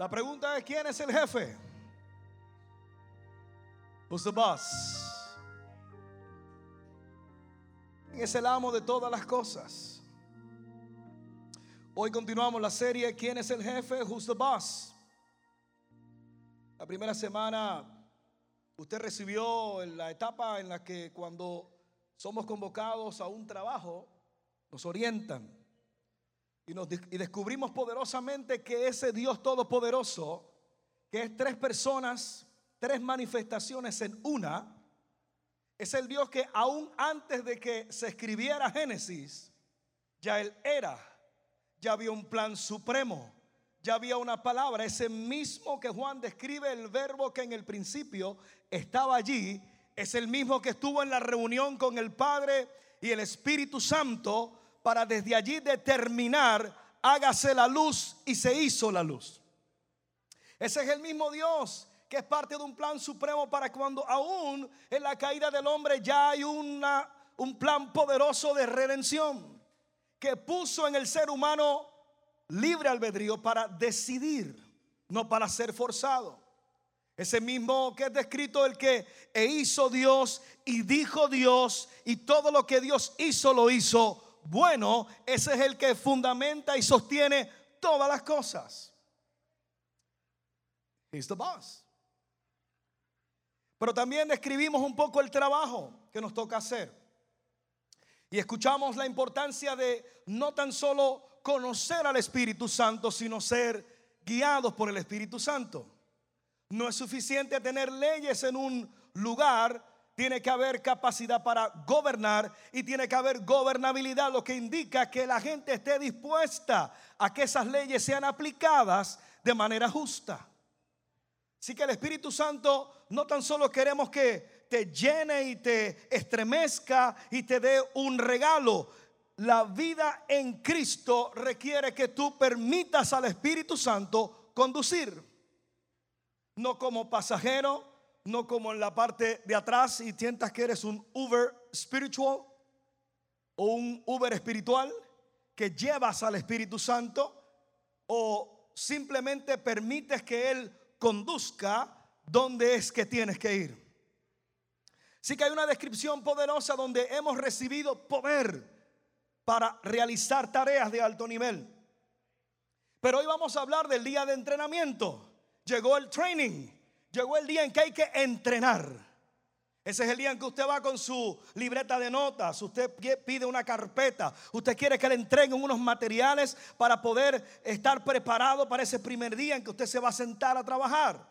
La pregunta es, ¿quién es el jefe? Who's the boss? ¿Quién es el amo de todas las cosas? Hoy continuamos la serie ¿Quién es el jefe? Who's the boss? La primera semana usted recibió la etapa en la que cuando somos convocados a un trabajo, nos orientan y, nos, y descubrimos poderosamente que ese Dios todopoderoso, que es tres personas, tres manifestaciones en una, es el Dios que aún antes de que se escribiera Génesis, ya Él era, ya había un plan supremo, ya había una palabra, ese mismo que Juan describe, el verbo que en el principio estaba allí, es el mismo que estuvo en la reunión con el Padre y el Espíritu Santo para desde allí determinar, hágase la luz y se hizo la luz. Ese es el mismo Dios que es parte de un plan supremo para cuando aún en la caída del hombre ya hay una, un plan poderoso de redención que puso en el ser humano libre albedrío para decidir, no para ser forzado. Ese mismo que es descrito el que e hizo Dios y dijo Dios y todo lo que Dios hizo lo hizo bueno, ese es el que fundamenta y sostiene todas las cosas. He's the boss. Pero también describimos un poco el trabajo que nos toca hacer. Y escuchamos la importancia de no tan solo conocer al Espíritu Santo, sino ser guiados por el Espíritu Santo. No es suficiente tener leyes en un lugar tiene que haber capacidad para gobernar y tiene que haber gobernabilidad, lo que indica que la gente esté dispuesta a que esas leyes sean aplicadas de manera justa. Así que el Espíritu Santo no tan solo queremos que te llene y te estremezca y te dé un regalo. La vida en Cristo requiere que tú permitas al Espíritu Santo conducir. No como pasajero, no como en la parte de atrás y sientas que eres un Uber spiritual o un Uber espiritual que llevas al Espíritu Santo o simplemente permites que Él conduzca donde es que tienes que ir. Sí que hay una descripción poderosa donde hemos recibido poder para realizar tareas de alto nivel. Pero hoy vamos a hablar del día de entrenamiento. Llegó el training. Llegó el día en que hay que entrenar. Ese es el día en que usted va con su libreta de notas, usted pide una carpeta, usted quiere que le entreguen unos materiales para poder estar preparado para ese primer día en que usted se va a sentar a trabajar.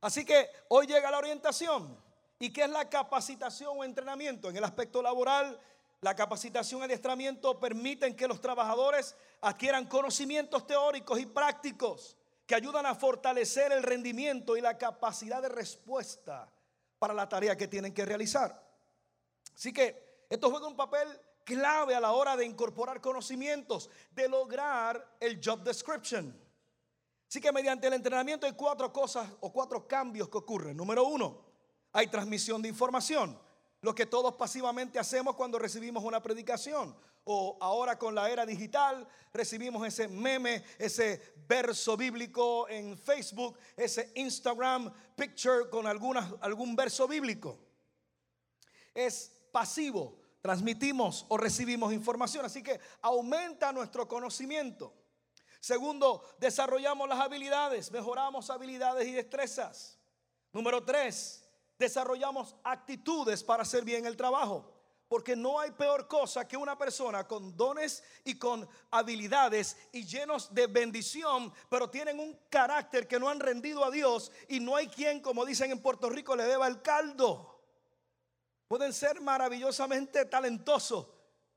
Así que hoy llega la orientación. ¿Y qué es la capacitación o entrenamiento? En el aspecto laboral, la capacitación y adiestramiento permiten que los trabajadores adquieran conocimientos teóricos y prácticos que ayudan a fortalecer el rendimiento y la capacidad de respuesta para la tarea que tienen que realizar. Así que esto juega un papel clave a la hora de incorporar conocimientos, de lograr el job description. Así que mediante el entrenamiento hay cuatro cosas o cuatro cambios que ocurren. Número uno, hay transmisión de información lo que todos pasivamente hacemos cuando recibimos una predicación. O ahora con la era digital recibimos ese meme, ese verso bíblico en Facebook, ese Instagram picture con alguna, algún verso bíblico. Es pasivo, transmitimos o recibimos información, así que aumenta nuestro conocimiento. Segundo, desarrollamos las habilidades, mejoramos habilidades y destrezas. Número tres, desarrollamos actitudes para hacer bien el trabajo. Porque no hay peor cosa que una persona con dones y con habilidades y llenos de bendición, pero tienen un carácter que no han rendido a Dios y no hay quien, como dicen en Puerto Rico, le deba el caldo. Pueden ser maravillosamente talentosos,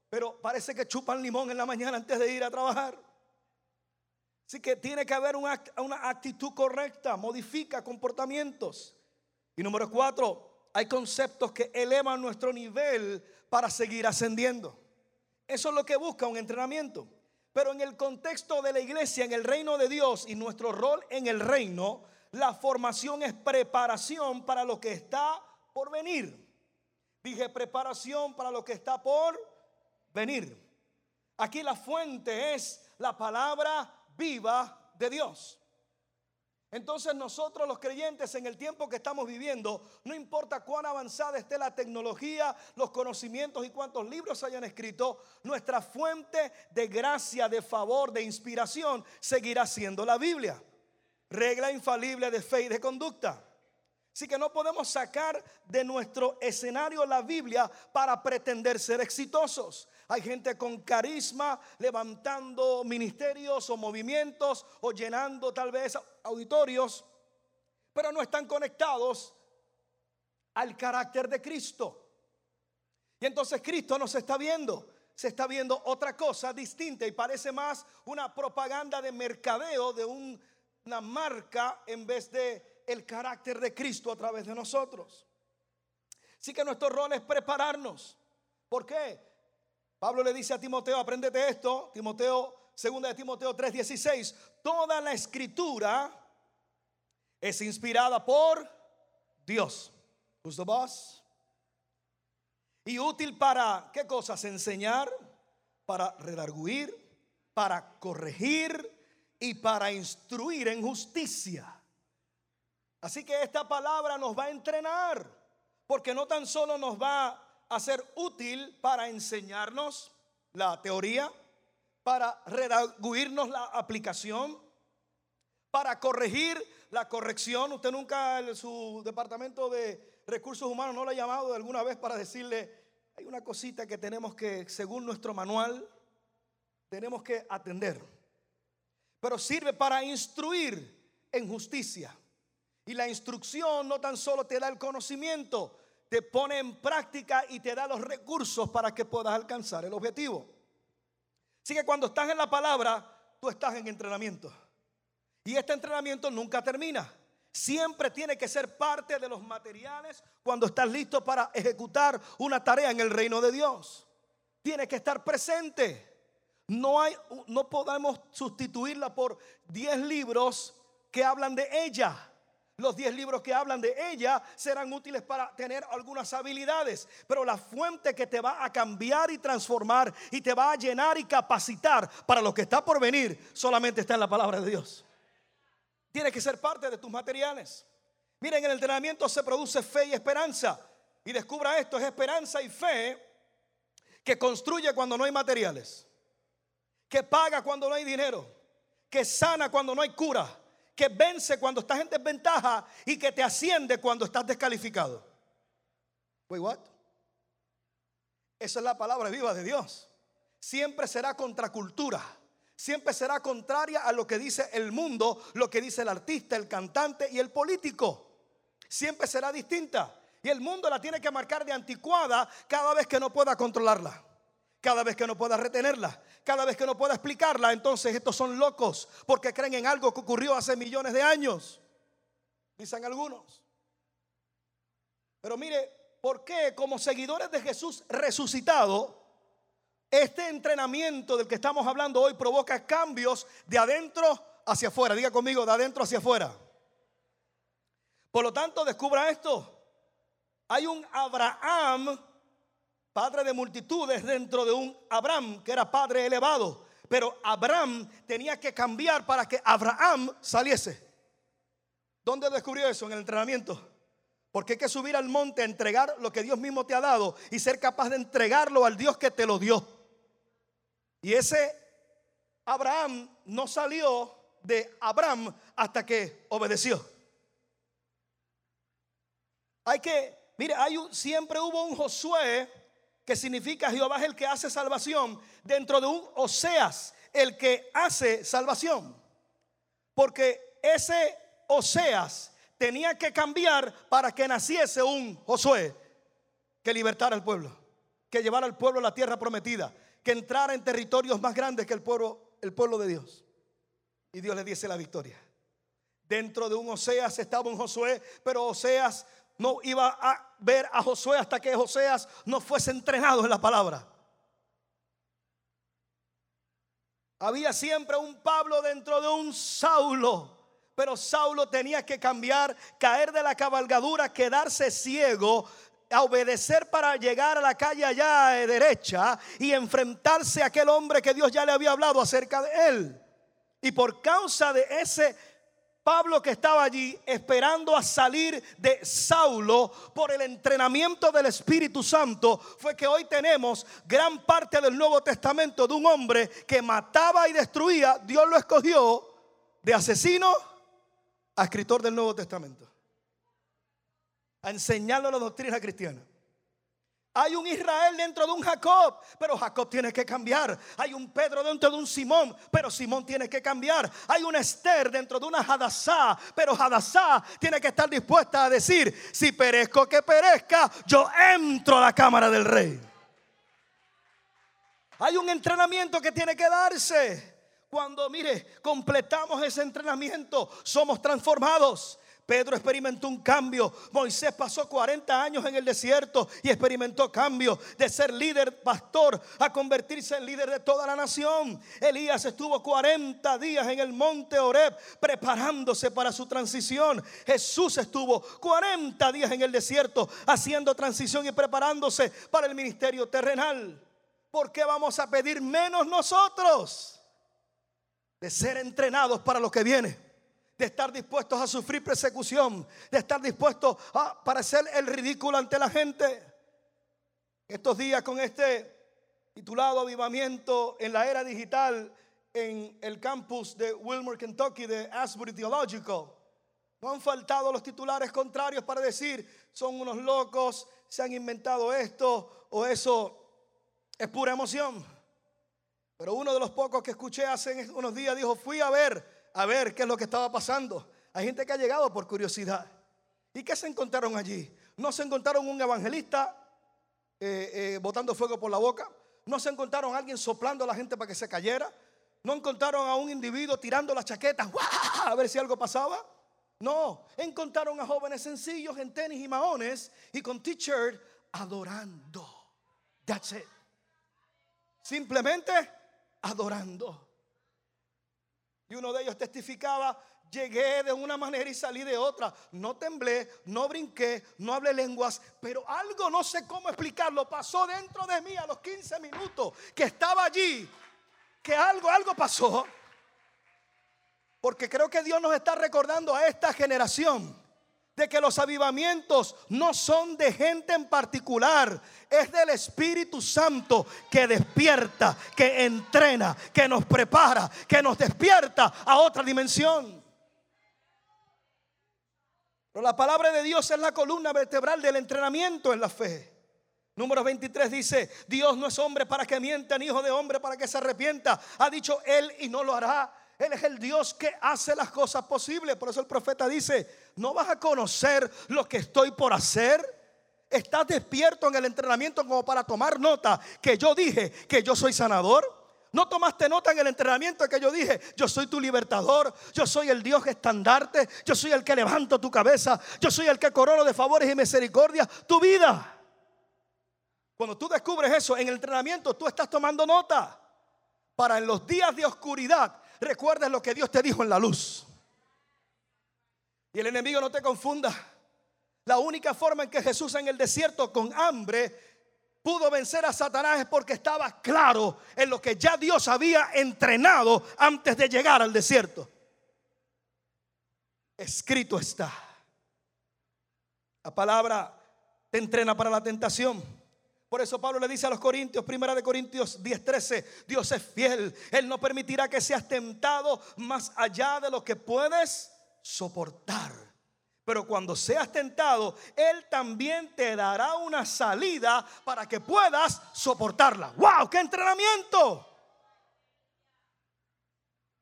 pero parece que chupan limón en la mañana antes de ir a trabajar. Así que tiene que haber una, una actitud correcta, modifica comportamientos. Y número cuatro, hay conceptos que elevan nuestro nivel para seguir ascendiendo. Eso es lo que busca un entrenamiento. Pero en el contexto de la iglesia, en el reino de Dios y nuestro rol en el reino, la formación es preparación para lo que está por venir. Dije preparación para lo que está por venir. Aquí la fuente es la palabra viva de Dios. Entonces nosotros los creyentes en el tiempo que estamos viviendo, no importa cuán avanzada esté la tecnología, los conocimientos y cuántos libros hayan escrito, nuestra fuente de gracia, de favor, de inspiración seguirá siendo la Biblia. Regla infalible de fe y de conducta. Así que no podemos sacar de nuestro escenario la Biblia para pretender ser exitosos. Hay gente con carisma levantando ministerios o movimientos o llenando tal vez auditorios, pero no están conectados al carácter de Cristo. Y entonces Cristo no se está viendo, se está viendo otra cosa distinta y parece más una propaganda de mercadeo de una marca en vez de el carácter de Cristo a través de nosotros. Así que nuestro rol es prepararnos. ¿Por qué? Pablo le dice a Timoteo, apréndete esto, Timoteo, segunda de Timoteo 3:16, toda la escritura es inspirada por Dios. Who's the boss? Y útil para qué cosas? Enseñar, para redarguir, para corregir y para instruir en justicia. Así que esta palabra nos va a entrenar, porque no tan solo nos va a ser útil para enseñarnos la teoría, para redaguirnos la aplicación, para corregir la corrección. Usted nunca en su departamento de recursos humanos no lo ha llamado alguna vez para decirle, hay una cosita que tenemos que, según nuestro manual, tenemos que atender. Pero sirve para instruir en justicia. Y la instrucción no tan solo te da el conocimiento, te pone en práctica y te da los recursos para que puedas alcanzar el objetivo. Así que cuando estás en la palabra, tú estás en entrenamiento. Y este entrenamiento nunca termina. Siempre tiene que ser parte de los materiales cuando estás listo para ejecutar una tarea en el reino de Dios. Tiene que estar presente. No, hay, no podemos sustituirla por 10 libros que hablan de ella. Los 10 libros que hablan de ella serán útiles para tener algunas habilidades, pero la fuente que te va a cambiar y transformar y te va a llenar y capacitar para lo que está por venir solamente está en la palabra de Dios. Tiene que ser parte de tus materiales. Miren, en el entrenamiento se produce fe y esperanza. Y descubra esto, es esperanza y fe que construye cuando no hay materiales, que paga cuando no hay dinero, que sana cuando no hay cura que vence cuando estás en desventaja y que te asciende cuando estás descalificado. Wait, what? Esa es la palabra viva de Dios. Siempre será contracultura. Siempre será contraria a lo que dice el mundo, lo que dice el artista, el cantante y el político. Siempre será distinta. Y el mundo la tiene que marcar de anticuada cada vez que no pueda controlarla cada vez que no pueda retenerla, cada vez que no pueda explicarla, entonces estos son locos porque creen en algo que ocurrió hace millones de años, dicen algunos. Pero mire, ¿por qué como seguidores de Jesús resucitado, este entrenamiento del que estamos hablando hoy provoca cambios de adentro hacia afuera? Diga conmigo, de adentro hacia afuera. Por lo tanto, descubra esto. Hay un Abraham padre de multitudes dentro de un Abraham que era padre elevado. Pero Abraham tenía que cambiar para que Abraham saliese. ¿Dónde descubrió eso? En el entrenamiento. Porque hay que subir al monte a entregar lo que Dios mismo te ha dado y ser capaz de entregarlo al Dios que te lo dio. Y ese Abraham no salió de Abraham hasta que obedeció. Hay que, mire, siempre hubo un Josué que significa Jehová es el que hace salvación, dentro de un Oseas, el que hace salvación. Porque ese Oseas tenía que cambiar para que naciese un Josué que libertara al pueblo, que llevara al pueblo a la tierra prometida, que entrara en territorios más grandes que el pueblo, el pueblo de Dios. Y Dios le diese la victoria. Dentro de un Oseas estaba un Josué, pero Oseas no iba a ver a Josué hasta que Joseas no fuese entrenado en la palabra. Había siempre un Pablo dentro de un Saulo. Pero Saulo tenía que cambiar, caer de la cabalgadura, quedarse ciego, a obedecer para llegar a la calle allá derecha y enfrentarse a aquel hombre que Dios ya le había hablado acerca de él. Y por causa de ese Pablo que estaba allí esperando a salir de Saulo por el entrenamiento del Espíritu Santo, fue que hoy tenemos gran parte del Nuevo Testamento de un hombre que mataba y destruía. Dios lo escogió de asesino a escritor del Nuevo Testamento, a enseñarle la doctrina cristiana. Hay un Israel dentro de un Jacob, pero Jacob tiene que cambiar. Hay un Pedro dentro de un Simón, pero Simón tiene que cambiar. Hay una Esther dentro de una Hadassah, pero Hadassah tiene que estar dispuesta a decir, si perezco que perezca, yo entro a la cámara del rey. Hay un entrenamiento que tiene que darse. Cuando, mire, completamos ese entrenamiento, somos transformados. Pedro experimentó un cambio. Moisés pasó 40 años en el desierto y experimentó cambio de ser líder pastor a convertirse en líder de toda la nación. Elías estuvo 40 días en el monte Oreb preparándose para su transición. Jesús estuvo 40 días en el desierto haciendo transición y preparándose para el ministerio terrenal. ¿Por qué vamos a pedir menos nosotros? De ser entrenados para lo que viene de estar dispuestos a sufrir persecución, de estar dispuestos a parecer el ridículo ante la gente. Estos días con este titulado Avivamiento en la era digital en el campus de Wilmore, Kentucky, de Asbury Theological, no han faltado los titulares contrarios para decir, son unos locos, se han inventado esto o eso es pura emoción. Pero uno de los pocos que escuché hace unos días dijo, fui a ver a ver qué es lo que estaba pasando. Hay gente que ha llegado por curiosidad. ¿Y qué se encontraron allí? No se encontraron un evangelista eh, eh, botando fuego por la boca. No se encontraron a alguien soplando a la gente para que se cayera. No encontraron a un individuo tirando las chaquetas a ver si algo pasaba. No, encontraron a jóvenes sencillos en tenis y maones y con t-shirt adorando. That's it. Simplemente adorando. Y uno de ellos testificaba, llegué de una manera y salí de otra. No temblé, no brinqué, no hablé lenguas, pero algo no sé cómo explicarlo. Pasó dentro de mí a los 15 minutos que estaba allí, que algo, algo pasó. Porque creo que Dios nos está recordando a esta generación de que los avivamientos no son de gente en particular, es del Espíritu Santo que despierta, que entrena, que nos prepara, que nos despierta a otra dimensión. Pero la palabra de Dios es la columna vertebral del entrenamiento en la fe. Número 23 dice, Dios no es hombre para que mienta, ni hijo de hombre para que se arrepienta. Ha dicho él y no lo hará. Él es el Dios que hace las cosas posibles. Por eso el profeta dice, ¿no vas a conocer lo que estoy por hacer? ¿Estás despierto en el entrenamiento como para tomar nota que yo dije que yo soy sanador? ¿No tomaste nota en el entrenamiento que yo dije, yo soy tu libertador, yo soy el Dios estandarte, yo soy el que levanto tu cabeza, yo soy el que corono de favores y misericordia tu vida? Cuando tú descubres eso en el entrenamiento, tú estás tomando nota para en los días de oscuridad recuerdes lo que Dios te dijo en la luz. Y el enemigo no te confunda. La única forma en que Jesús en el desierto con hambre pudo vencer a Satanás es porque estaba claro en lo que ya Dios había entrenado antes de llegar al desierto. Escrito está. La palabra te entrena para la tentación. Por eso Pablo le dice a los Corintios, primera de Corintios 10:13, Dios es fiel. Él no permitirá que seas tentado más allá de lo que puedes soportar. Pero cuando seas tentado, Él también te dará una salida para que puedas soportarla. ¡Wow! ¡Qué entrenamiento!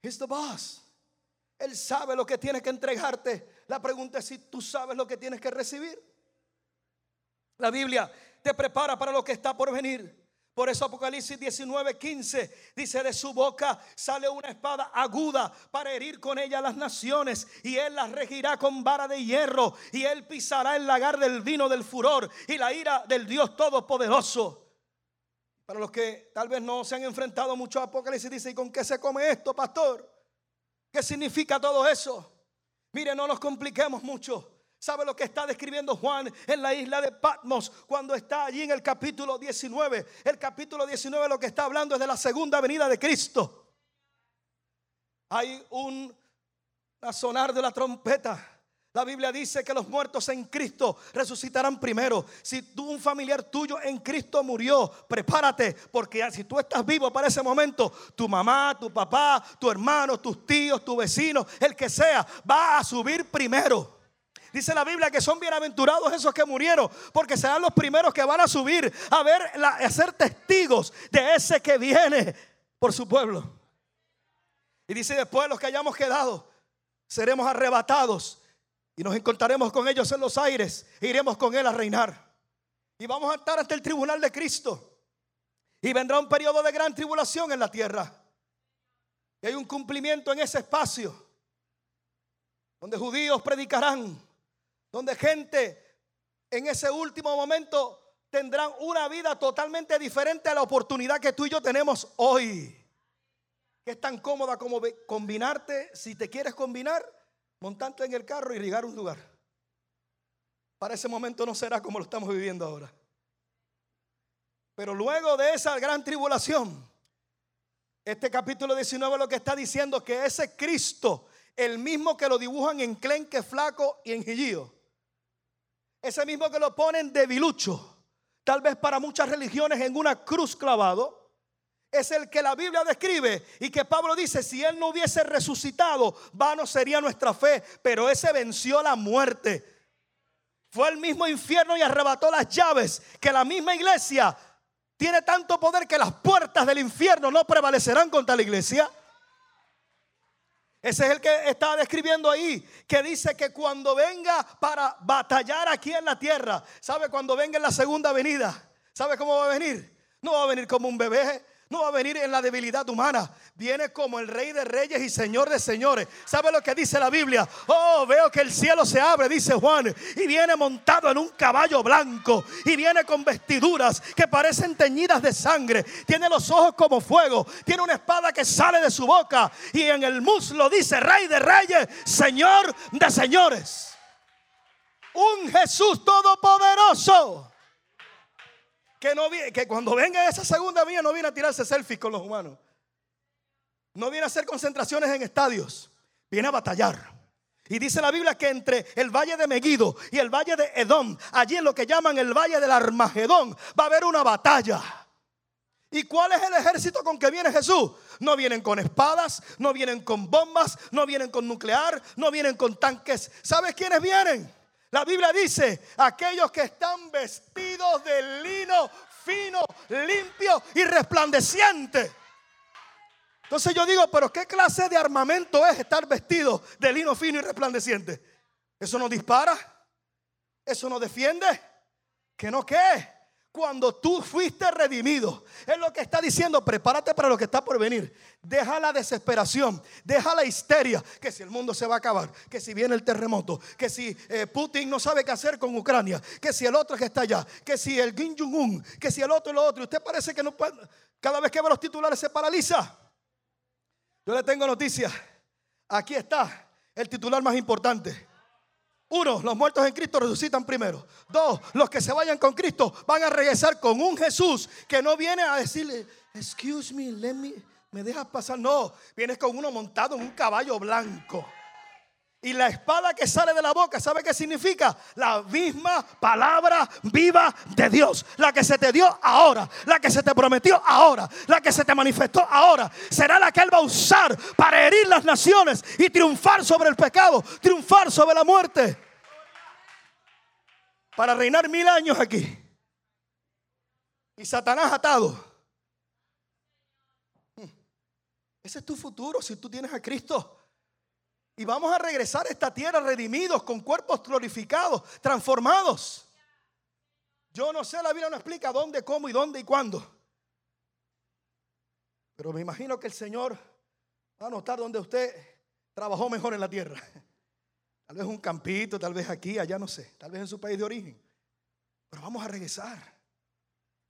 He's the boss. Él sabe lo que tiene que entregarte. La pregunta es si tú sabes lo que tienes que recibir. La Biblia te prepara para lo que está por venir. Por eso Apocalipsis 19, 15 dice, de su boca sale una espada aguda para herir con ella las naciones y él las regirá con vara de hierro y él pisará el lagar del vino del furor y la ira del Dios Todopoderoso. Para los que tal vez no se han enfrentado mucho a Apocalipsis, dice, ¿y con qué se come esto, pastor? ¿Qué significa todo eso? Mire, no nos compliquemos mucho. ¿Sabe lo que está describiendo Juan en la isla de Patmos cuando está allí en el capítulo 19? El capítulo 19 lo que está hablando es de la segunda venida de Cristo. Hay un sonar de la trompeta. La Biblia dice que los muertos en Cristo resucitarán primero. Si tú, un familiar tuyo en Cristo murió, prepárate, porque si tú estás vivo para ese momento, tu mamá, tu papá, tu hermano, tus tíos, tu vecino, el que sea, va a subir primero. Dice la Biblia que son bienaventurados esos que murieron, porque serán los primeros que van a subir a ver, a ser testigos de ese que viene por su pueblo. Y dice después los que hayamos quedado, seremos arrebatados y nos encontraremos con ellos en los aires e iremos con Él a reinar. Y vamos a estar ante el tribunal de Cristo. Y vendrá un periodo de gran tribulación en la tierra. Y hay un cumplimiento en ese espacio. Donde judíos predicarán. Donde gente en ese último momento tendrán una vida totalmente diferente a la oportunidad que tú y yo tenemos hoy. Que es tan cómoda como combinarte, si te quieres combinar, montarte en el carro y llegar a un lugar. Para ese momento no será como lo estamos viviendo ahora. Pero luego de esa gran tribulación, este capítulo 19 lo que está diciendo que ese Cristo, el mismo que lo dibujan en clenque flaco y en gillío, ese mismo que lo ponen debilucho, tal vez para muchas religiones en una cruz clavado, es el que la Biblia describe y que Pablo dice, si él no hubiese resucitado, vano sería nuestra fe, pero ese venció la muerte. Fue el mismo infierno y arrebató las llaves, que la misma iglesia tiene tanto poder que las puertas del infierno no prevalecerán contra la iglesia. Ese es el que está describiendo ahí, que dice que cuando venga para batallar aquí en la tierra, ¿sabe? Cuando venga en la segunda venida, ¿sabe cómo va a venir? No va a venir como un bebé, no va a venir en la debilidad humana. Viene como el rey de reyes y señor de señores. ¿Sabe lo que dice la Biblia? Oh, veo que el cielo se abre, dice Juan. Y viene montado en un caballo blanco. Y viene con vestiduras que parecen teñidas de sangre. Tiene los ojos como fuego. Tiene una espada que sale de su boca. Y en el muslo dice rey de reyes, señor de señores. Un Jesús todopoderoso que, cuando venga esa segunda vía no viene a tirarse selfies con los humanos. No viene a hacer concentraciones en estadios. Viene a batallar. Y dice la Biblia que entre el valle de Megido y el valle de Edom, allí en lo que llaman el valle del Armagedón, va a haber una batalla. ¿Y cuál es el ejército con que viene Jesús? No vienen con espadas, no vienen con bombas, no vienen con nuclear, no vienen con tanques. ¿Sabes quiénes vienen? La Biblia dice, aquellos que están vestidos de lino fino, limpio y resplandeciente. Entonces yo digo, pero ¿qué clase de armamento es estar vestido de lino fino y resplandeciente? ¿Eso no dispara? ¿Eso no defiende? ¿Que no qué? Cuando tú fuiste redimido. Es lo que está diciendo, prepárate para lo que está por venir. Deja la desesperación, deja la histeria, que si el mundo se va a acabar, que si viene el terremoto, que si eh, Putin no sabe qué hacer con Ucrania, que si el otro que está allá, que si el Kim Jong-un, que si el otro y lo otro. Y usted parece que no puede, cada vez que ve los titulares se paraliza. Yo le tengo noticias. Aquí está el titular más importante. Uno, los muertos en Cristo resucitan primero. Dos, los que se vayan con Cristo van a regresar con un Jesús que no viene a decirle, excuse me, let me, me dejas pasar. No, vienes con uno montado en un caballo blanco. Y la espada que sale de la boca, ¿sabe qué significa? La misma palabra viva de Dios. La que se te dio ahora, la que se te prometió ahora, la que se te manifestó ahora, será la que Él va a usar para herir las naciones y triunfar sobre el pecado, triunfar sobre la muerte para reinar mil años aquí. Y Satanás atado. Ese es tu futuro si tú tienes a Cristo. Y vamos a regresar a esta tierra redimidos, con cuerpos glorificados, transformados. Yo no sé, la Biblia no explica dónde, cómo y dónde y cuándo. Pero me imagino que el Señor va a notar donde usted trabajó mejor en la tierra. Tal vez un campito, tal vez aquí, allá no sé, tal vez en su país de origen. Pero vamos a regresar.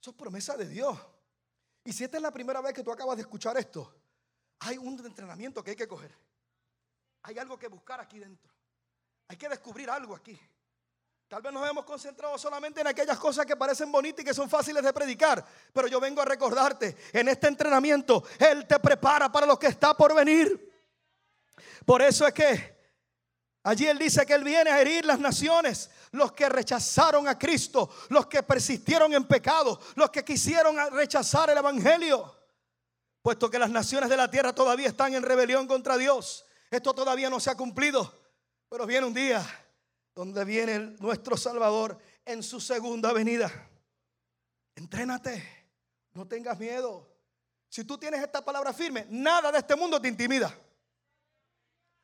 Eso es promesa de Dios. Y si esta es la primera vez que tú acabas de escuchar esto, hay un entrenamiento que hay que coger. Hay algo que buscar aquí dentro. Hay que descubrir algo aquí. Tal vez nos hemos concentrado solamente en aquellas cosas que parecen bonitas y que son fáciles de predicar. Pero yo vengo a recordarte, en este entrenamiento, Él te prepara para lo que está por venir. Por eso es que Allí Él dice que Él viene a herir las naciones, los que rechazaron a Cristo, los que persistieron en pecado, los que quisieron rechazar el Evangelio, puesto que las naciones de la tierra todavía están en rebelión contra Dios. Esto todavía no se ha cumplido, pero viene un día donde viene nuestro Salvador en su segunda venida. Entrénate, no tengas miedo. Si tú tienes esta palabra firme, nada de este mundo te intimida.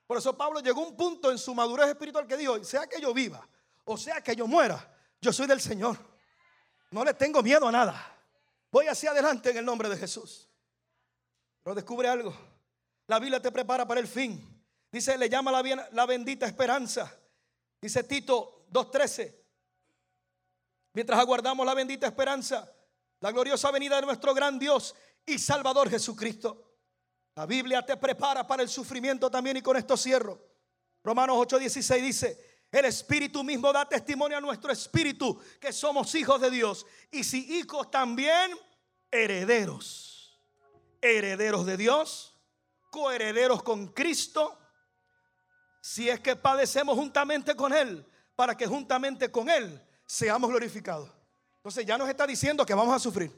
Por eso Pablo llegó a un punto en su madurez espiritual que dijo, sea que yo viva o sea que yo muera, yo soy del Señor. No le tengo miedo a nada. Voy hacia adelante en el nombre de Jesús. Pero descubre algo. La Biblia te prepara para el fin. Dice, le llama la, la bendita esperanza. Dice Tito 2.13. Mientras aguardamos la bendita esperanza, la gloriosa venida de nuestro gran Dios y Salvador Jesucristo. La Biblia te prepara para el sufrimiento también y con esto cierro. Romanos 8:16 dice, el Espíritu mismo da testimonio a nuestro espíritu que somos hijos de Dios. Y si hijos también, herederos. Herederos de Dios, coherederos con Cristo. Si es que padecemos juntamente con Él, para que juntamente con Él seamos glorificados. Entonces ya nos está diciendo que vamos a sufrir.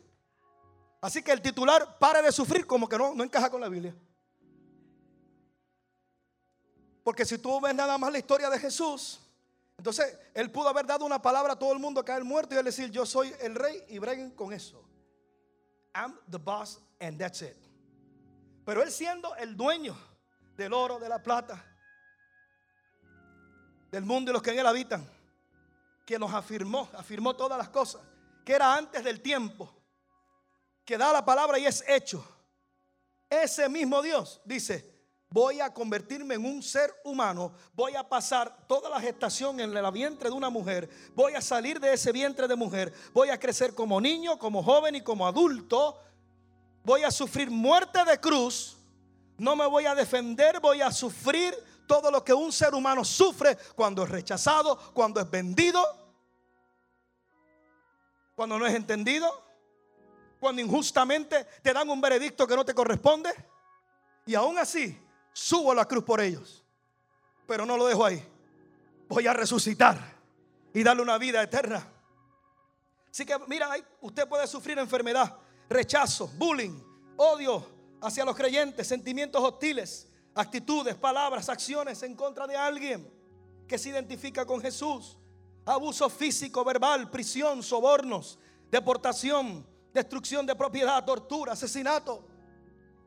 Así que el titular, pare de sufrir, como que no, no encaja con la Biblia. Porque si tú ves nada más la historia de Jesús, entonces él pudo haber dado una palabra a todo el mundo que el muerto y él decir, yo soy el rey y breguen con eso. I'm the boss and that's it. Pero él siendo el dueño del oro, de la plata, del mundo y los que en él habitan, que nos afirmó, afirmó todas las cosas, que era antes del tiempo que da la palabra y es hecho. Ese mismo Dios dice, voy a convertirme en un ser humano, voy a pasar toda la gestación en la vientre de una mujer, voy a salir de ese vientre de mujer, voy a crecer como niño, como joven y como adulto, voy a sufrir muerte de cruz, no me voy a defender, voy a sufrir todo lo que un ser humano sufre cuando es rechazado, cuando es vendido, cuando no es entendido cuando injustamente te dan un veredicto que no te corresponde. Y aún así, subo la cruz por ellos. Pero no lo dejo ahí. Voy a resucitar y darle una vida eterna. Así que mira, usted puede sufrir enfermedad, rechazo, bullying, odio hacia los creyentes, sentimientos hostiles, actitudes, palabras, acciones en contra de alguien que se identifica con Jesús, abuso físico, verbal, prisión, sobornos, deportación, destrucción de propiedad, tortura, asesinato.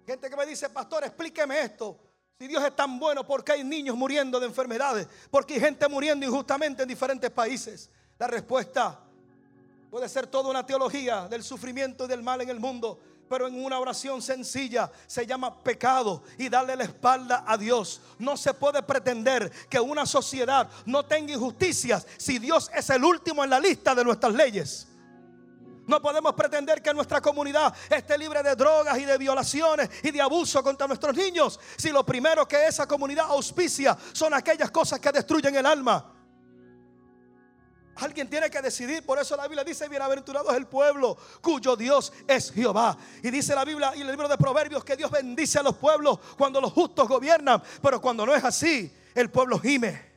Gente que me dice, pastor, explíqueme esto. Si Dios es tan bueno, ¿por qué hay niños muriendo de enfermedades? ¿Por qué hay gente muriendo injustamente en diferentes países? La respuesta puede ser toda una teología del sufrimiento y del mal en el mundo, pero en una oración sencilla se llama pecado y darle la espalda a Dios. No se puede pretender que una sociedad no tenga injusticias si Dios es el último en la lista de nuestras leyes. No podemos pretender que nuestra comunidad esté libre de drogas y de violaciones y de abuso contra nuestros niños si lo primero que esa comunidad auspicia son aquellas cosas que destruyen el alma. Alguien tiene que decidir, por eso la Biblia dice, bienaventurado es el pueblo cuyo Dios es Jehová. Y dice la Biblia y el libro de Proverbios que Dios bendice a los pueblos cuando los justos gobiernan, pero cuando no es así, el pueblo gime.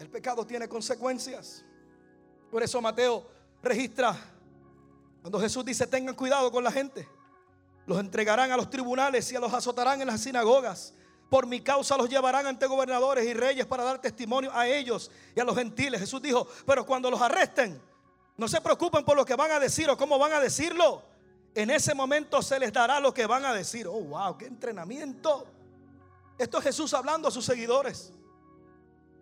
El pecado tiene consecuencias. Por eso Mateo registra cuando Jesús dice tengan cuidado con la gente. Los entregarán a los tribunales y a los azotarán en las sinagogas. Por mi causa los llevarán ante gobernadores y reyes para dar testimonio a ellos y a los gentiles. Jesús dijo, pero cuando los arresten, no se preocupen por lo que van a decir o cómo van a decirlo. En ese momento se les dará lo que van a decir. Oh, wow, qué entrenamiento. Esto es Jesús hablando a sus seguidores.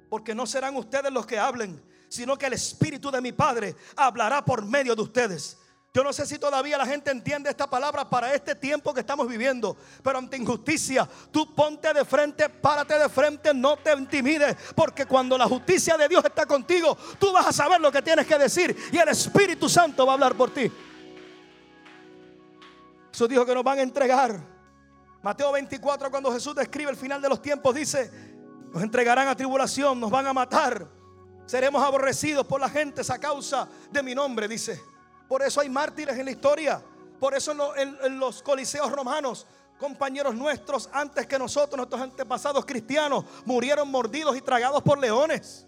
Porque no serán ustedes los que hablen, sino que el Espíritu de mi Padre hablará por medio de ustedes. Yo no sé si todavía la gente entiende esta palabra para este tiempo que estamos viviendo, pero ante injusticia, tú ponte de frente, párate de frente, no te intimides, porque cuando la justicia de Dios está contigo, tú vas a saber lo que tienes que decir y el Espíritu Santo va a hablar por ti. Jesús dijo que nos van a entregar. Mateo 24, cuando Jesús describe el final de los tiempos, dice, nos entregarán a tribulación, nos van a matar Seremos aborrecidos por la gente a causa de mi nombre, dice. Por eso hay mártires en la historia. Por eso en, los coliseos romanos compañeros nuestros antes que nosotros, nuestros antepasados cristianos, murieron mordidos y tragados por leones.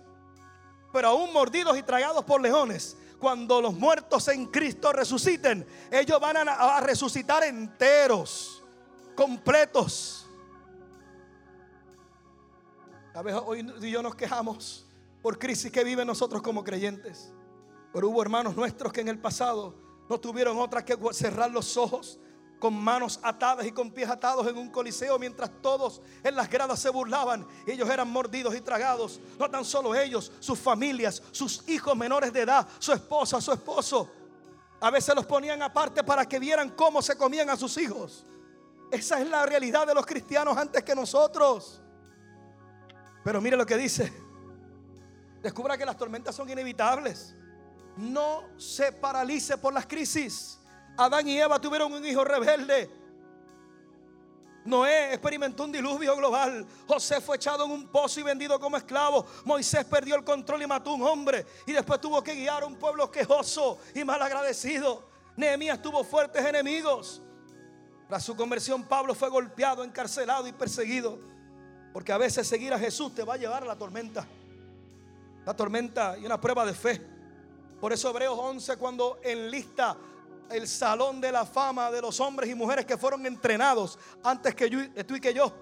Pero aún mordidos y tragados por leones, cuando los muertos en Cristo resuciten, ellos van a, resucitar enteros, completos. A veces hoy yo nos quejamos por crisis que viven nosotros como creyentes. Pero hubo hermanos nuestros que en el pasado no tuvieron otra que cerrar los ojos con manos atadas y con pies atados en un coliseo mientras todos en las gradas se burlaban. Ellos eran mordidos y tragados. No tan solo ellos, sus familias, sus hijos menores de edad, su esposa, su esposo. A veces los ponían aparte para que vieran cómo se comían a sus hijos. Esa es la realidad de los cristianos antes que nosotros. Pero mire lo que dice. Descubra que las tormentas son inevitables. No se paralice por las crisis. Adán y Eva tuvieron un hijo rebelde. Noé experimentó un diluvio global. José fue echado en un pozo y vendido como esclavo. Moisés perdió el control y mató a un hombre. Y después tuvo que guiar a un pueblo quejoso y malagradecido. Nehemías tuvo fuertes enemigos. Tras su conversión, Pablo fue golpeado, encarcelado y perseguido. Porque a veces seguir a Jesús te va a llevar a la tormenta. La tormenta y una prueba de fe. Por eso Hebreos 11 cuando enlista el salón de la fama de los hombres y mujeres que fueron entrenados antes que yo, tú y que yo.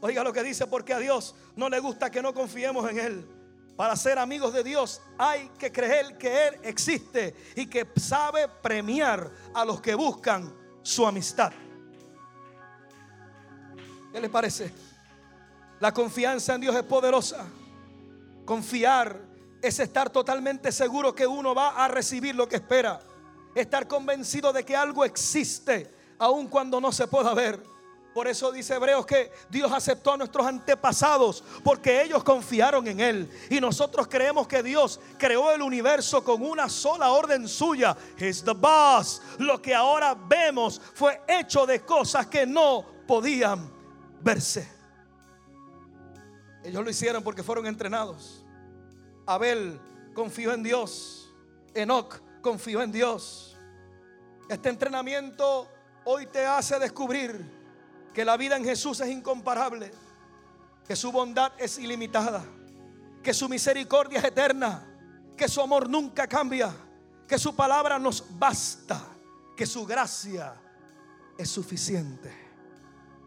Oiga lo que dice, porque a Dios no le gusta que no confiemos en Él. Para ser amigos de Dios hay que creer que Él existe y que sabe premiar a los que buscan su amistad. ¿Qué les parece? La confianza en Dios es poderosa. Confiar es estar totalmente seguro que uno va a recibir lo que espera estar convencido de que algo existe, aun cuando no se pueda ver. Por eso dice Hebreos que Dios aceptó a nuestros antepasados porque ellos confiaron en Él. Y nosotros creemos que Dios creó el universo con una sola orden suya. He's the boss. Lo que ahora vemos fue hecho de cosas que no podían verse. Ellos lo hicieron porque fueron entrenados. Abel confió en Dios. Enoch confió en Dios. Este entrenamiento hoy te hace descubrir que la vida en Jesús es incomparable, que su bondad es ilimitada, que su misericordia es eterna, que su amor nunca cambia, que su palabra nos basta, que su gracia es suficiente,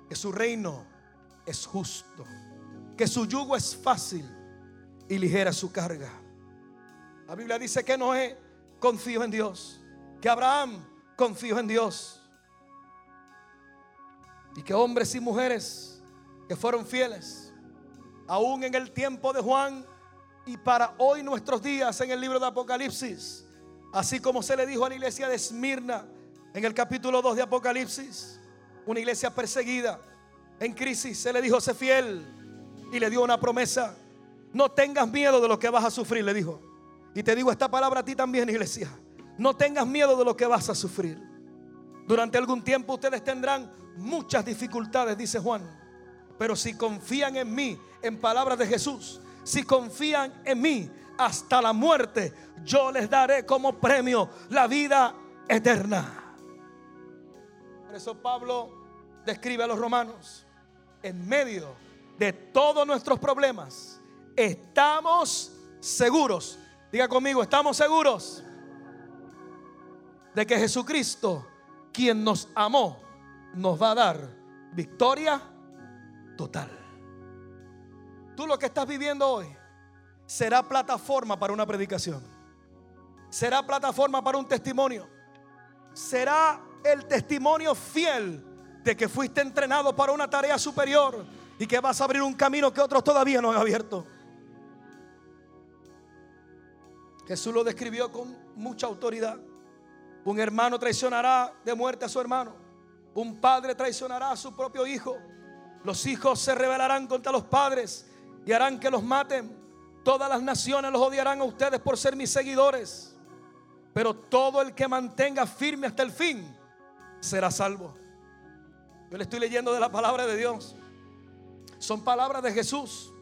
que su reino es justo, que su yugo es fácil y ligera su carga. La Biblia dice que Noé confió en Dios. Que Abraham confió en Dios. Y que hombres y mujeres que fueron fieles, aún en el tiempo de Juan y para hoy nuestros días en el libro de Apocalipsis, así como se le dijo a la iglesia de Esmirna en el capítulo 2 de Apocalipsis, una iglesia perseguida, en crisis, se le dijo, sé fiel y le dio una promesa, no tengas miedo de lo que vas a sufrir, le dijo. Y te digo esta palabra a ti también, iglesia. No tengas miedo de lo que vas a sufrir. Durante algún tiempo ustedes tendrán muchas dificultades, dice Juan. Pero si confían en mí, en palabras de Jesús, si confían en mí hasta la muerte, yo les daré como premio la vida eterna. Por eso Pablo describe a los romanos, en medio de todos nuestros problemas, estamos seguros Diga conmigo, estamos seguros de que Jesucristo, quien nos amó, nos va a dar victoria total. Tú lo que estás viviendo hoy será plataforma para una predicación. Será plataforma para un testimonio. Será el testimonio fiel de que fuiste entrenado para una tarea superior y que vas a abrir un camino que otros todavía no han abierto. Jesús lo describió con mucha autoridad. Un hermano traicionará de muerte a su hermano. Un padre traicionará a su propio hijo. Los hijos se rebelarán contra los padres y harán que los maten. Todas las naciones los odiarán a ustedes por ser mis seguidores. Pero todo el que mantenga firme hasta el fin será salvo. Yo le estoy leyendo de la palabra de Dios. Son palabras de Jesús.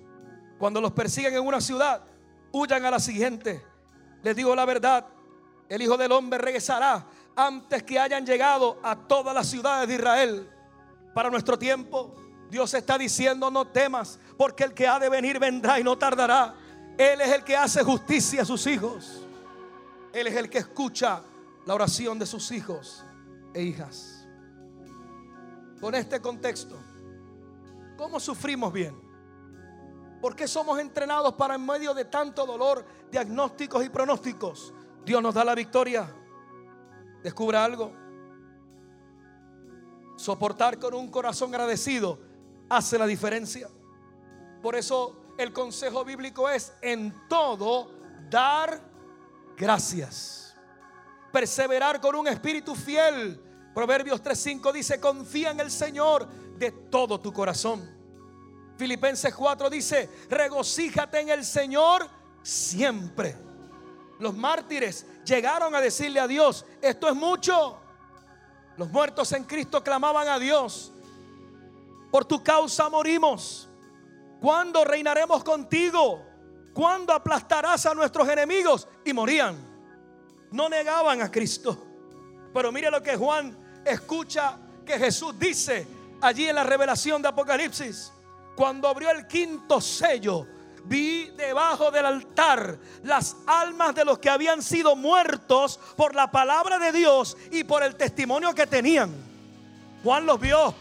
Cuando los persiguen en una ciudad, huyan a la siguiente les digo la verdad, el Hijo del Hombre regresará antes que hayan llegado a todas las ciudades de Israel. para nuestro tiempo. Dios está diciendo, no temas, porque el que ha de venir vendrá y no tardará. Él es el que hace justicia a sus hijos. Él es el que escucha la oración de sus hijos e hijas. Con este contexto, ¿cómo sufrimos bien? ¿Por qué somos entrenados para en medio de tanto dolor, diagnósticos y pronósticos? Dios nos da la victoria. Descubra algo. Soportar con un corazón agradecido hace la diferencia. Por eso el consejo bíblico es en todo dar gracias. Perseverar con un espíritu fiel. Proverbios 3:5 dice, confía en el Señor de todo tu corazón. Filipenses 4 dice, regocíjate en el Señor siempre. Los mártires llegaron a decirle a Dios, esto es mucho. Los muertos en Cristo clamaban a Dios, por tu causa morimos. ¿Cuándo reinaremos contigo? ¿Cuándo aplastarás a nuestros enemigos? Y morían. No negaban a Cristo. Pero mire lo que Juan escucha que Jesús dice allí en la revelación de Apocalipsis. Cuando abrió el quinto sello, vi debajo del altar las almas de los que habían sido muertos por la palabra de Dios y por el testimonio que tenían. Juan los vio,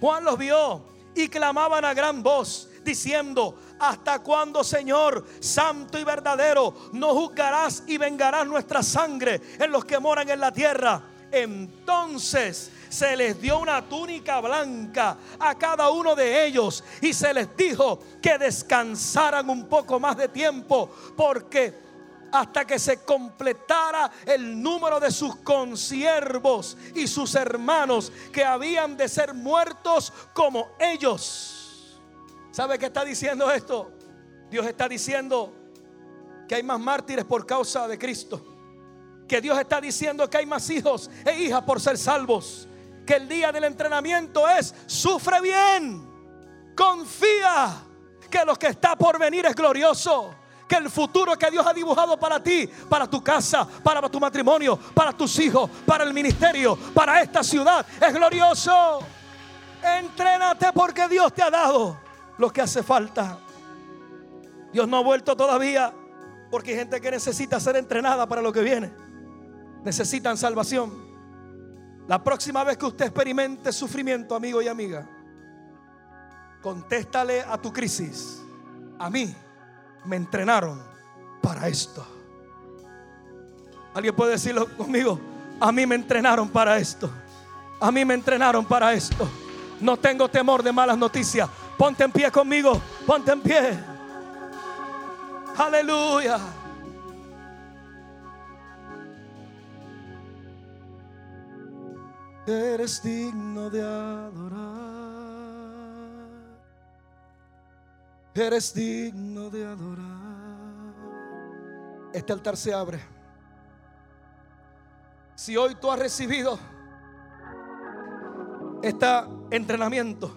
Juan los vio y clamaban a gran voz diciendo, ¿hasta cuándo, Señor, santo y verdadero, no juzgarás y vengarás nuestra sangre en los que moran en la tierra? Entonces se les dio una túnica blanca a cada uno de ellos y se les dijo que descansaran un poco más de tiempo porque hasta que se completara el número de sus consiervos y sus hermanos que habían de ser muertos como ellos. ¿Sabe qué está diciendo esto? Dios está diciendo que hay más mártires por causa de Cristo. Que Dios está diciendo que hay más hijos e hijas por ser salvos que el día del entrenamiento es, sufre bien, confía que lo que está por venir es glorioso. Que el futuro que Dios ha dibujado para ti, para tu casa, para tu matrimonio, para tus hijos, para el ministerio, para esta ciudad, es glorioso. Entrénate porque Dios te ha dado lo que hace falta. Dios no ha vuelto todavía porque hay gente que necesita ser entrenada para lo que viene. Necesitan salvación. La próxima vez que usted experimente sufrimiento, amigo y amiga, contéstale a tu crisis. A mí me entrenaron para esto. ¿Alguien puede decirlo conmigo? A mí me entrenaron para esto. A mí me entrenaron para esto. No tengo temor de malas noticias. Ponte en pie conmigo. Ponte en pie. Aleluya. Eres digno de adorar. Eres digno de adorar. Este altar se abre. Si hoy tú has recibido este entrenamiento,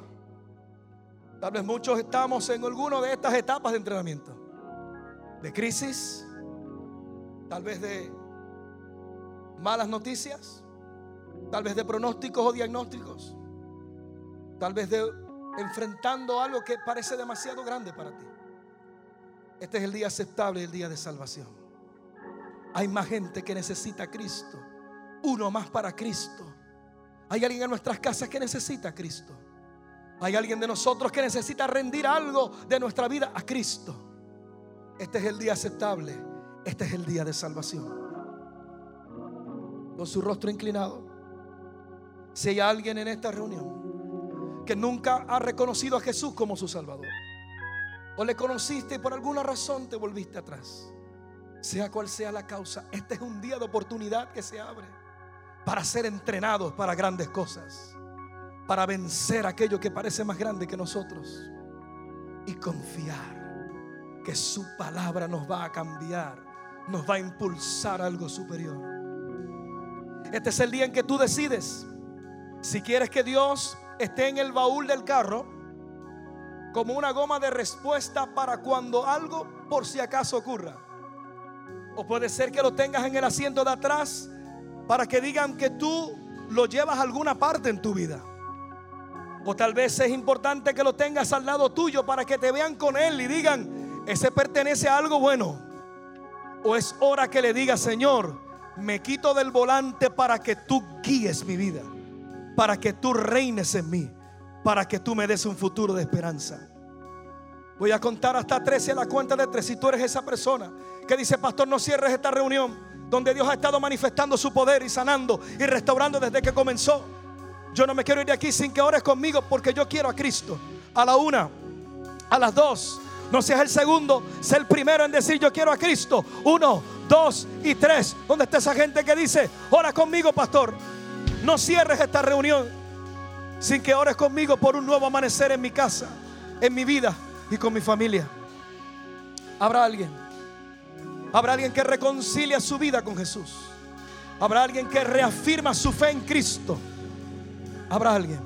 tal vez muchos estamos en alguna de estas etapas de entrenamiento. De crisis, tal vez de malas noticias tal vez de pronósticos o diagnósticos, tal vez de enfrentando algo que parece demasiado grande para ti. Este es el día aceptable, el día de salvación. Hay más gente que necesita a Cristo, uno más para Cristo. Hay alguien en nuestras casas que necesita a Cristo. Hay alguien de nosotros que necesita rendir algo de nuestra vida a Cristo. Este es el día aceptable. Este es el día de salvación. Con su rostro inclinado. Si hay alguien en esta reunión que nunca ha reconocido a Jesús como su Salvador, o le conociste y por alguna razón te volviste atrás, sea cual sea la causa, este es un día de oportunidad que se abre para ser entrenados para grandes cosas, para vencer aquello que parece más grande que nosotros y confiar que su palabra nos va a cambiar, nos va a impulsar a algo superior. Este es el día en que tú decides si quieres que Dios esté en el baúl del carro, como una goma de respuesta para cuando algo por si acaso ocurra. O puede ser que lo tengas en el asiento de atrás para que digan que tú lo llevas a alguna parte en tu vida. O tal vez es importante que lo tengas al lado tuyo para que te vean con él y digan, ese pertenece a algo bueno. O es hora que le diga, Señor, me quito del volante para que tú guíes mi vida, para que tú reines en mí, para que tú me des un futuro de esperanza. Voy a contar hasta 13 a la cuenta de tres. Si tú eres esa persona que dice, pastor, no cierres esta reunión donde Dios ha estado manifestando su poder y sanando y restaurando desde que comenzó. Yo no me quiero ir de aquí sin que ores conmigo porque yo quiero a Cristo. A la una, a las dos. No seas el segundo, sé el primero en decir yo quiero a Cristo. Uno, dos y tres. ¿Dónde está esa gente que dice, ora conmigo, pastor? No cierres esta reunión sin que ores conmigo por un nuevo amanecer en mi casa, en mi vida y con mi familia. Habrá alguien. Habrá alguien que reconcilia su vida con Jesús. Habrá alguien que reafirma su fe en Cristo. Habrá alguien.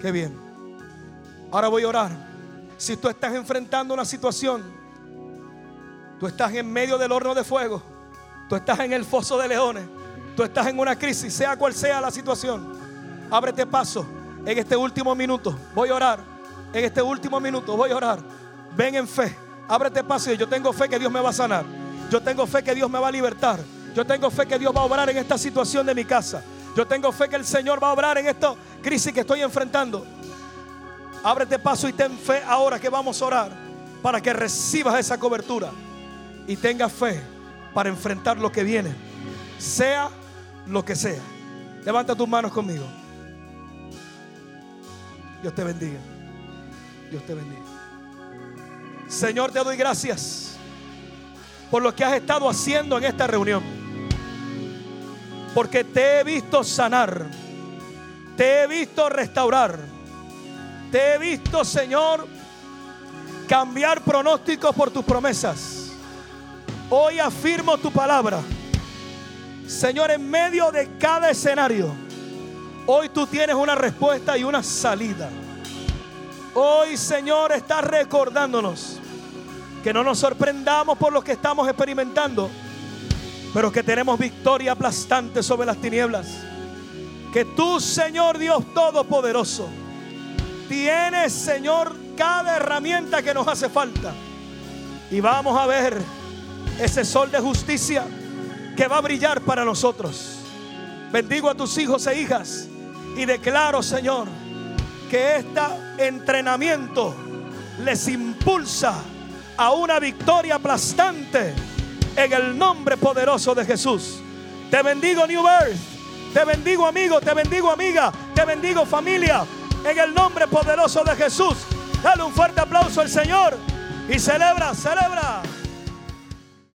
Qué bien. Ahora voy a orar. Si tú estás enfrentando una situación, tú estás en medio del horno de fuego, tú estás en el foso de leones, tú estás en una crisis, sea cual sea la situación, ábrete paso en este último minuto. Voy a orar. En este último minuto voy a orar. Ven en fe. Ábrete paso y yo tengo fe que Dios me va a sanar. Yo tengo fe que Dios me va a libertar. Yo tengo fe que Dios va a obrar en esta situación de mi casa. Yo tengo fe que el Señor va a obrar en esta crisis que estoy enfrentando. Ábrete paso y ten fe ahora que vamos a orar para que recibas esa cobertura y tengas fe para enfrentar lo que viene, sea lo que sea. Levanta tus manos conmigo. Dios te bendiga. Dios te bendiga. Señor, te doy gracias por lo que has estado haciendo en esta reunión porque te he visto sanar, te he visto restaurar, te he visto, Señor, cambiar pronósticos por tus promesas. Hoy afirmo tu palabra. Señor, en medio de cada escenario, hoy tú tienes una respuesta y una salida. Hoy, Señor, estás recordándonos que no nos sorprendamos por lo que estamos experimentando pero que tenemos victoria aplastante sobre las tinieblas. Que tú, Señor Dios Todopoderoso, tienes, Señor, cada herramienta que nos hace falta. Y vamos a ver ese sol de justicia que va a brillar para nosotros. Bendigo a tus hijos e hijas y declaro, Señor, que este entrenamiento les impulsa a una victoria aplastante en el nombre poderoso de Jesús. Te bendigo New Birth. Te bendigo amigo, te bendigo amiga, te bendigo familia. En el nombre poderoso de Jesús. Dale un fuerte aplauso al Señor y celebra, celebra.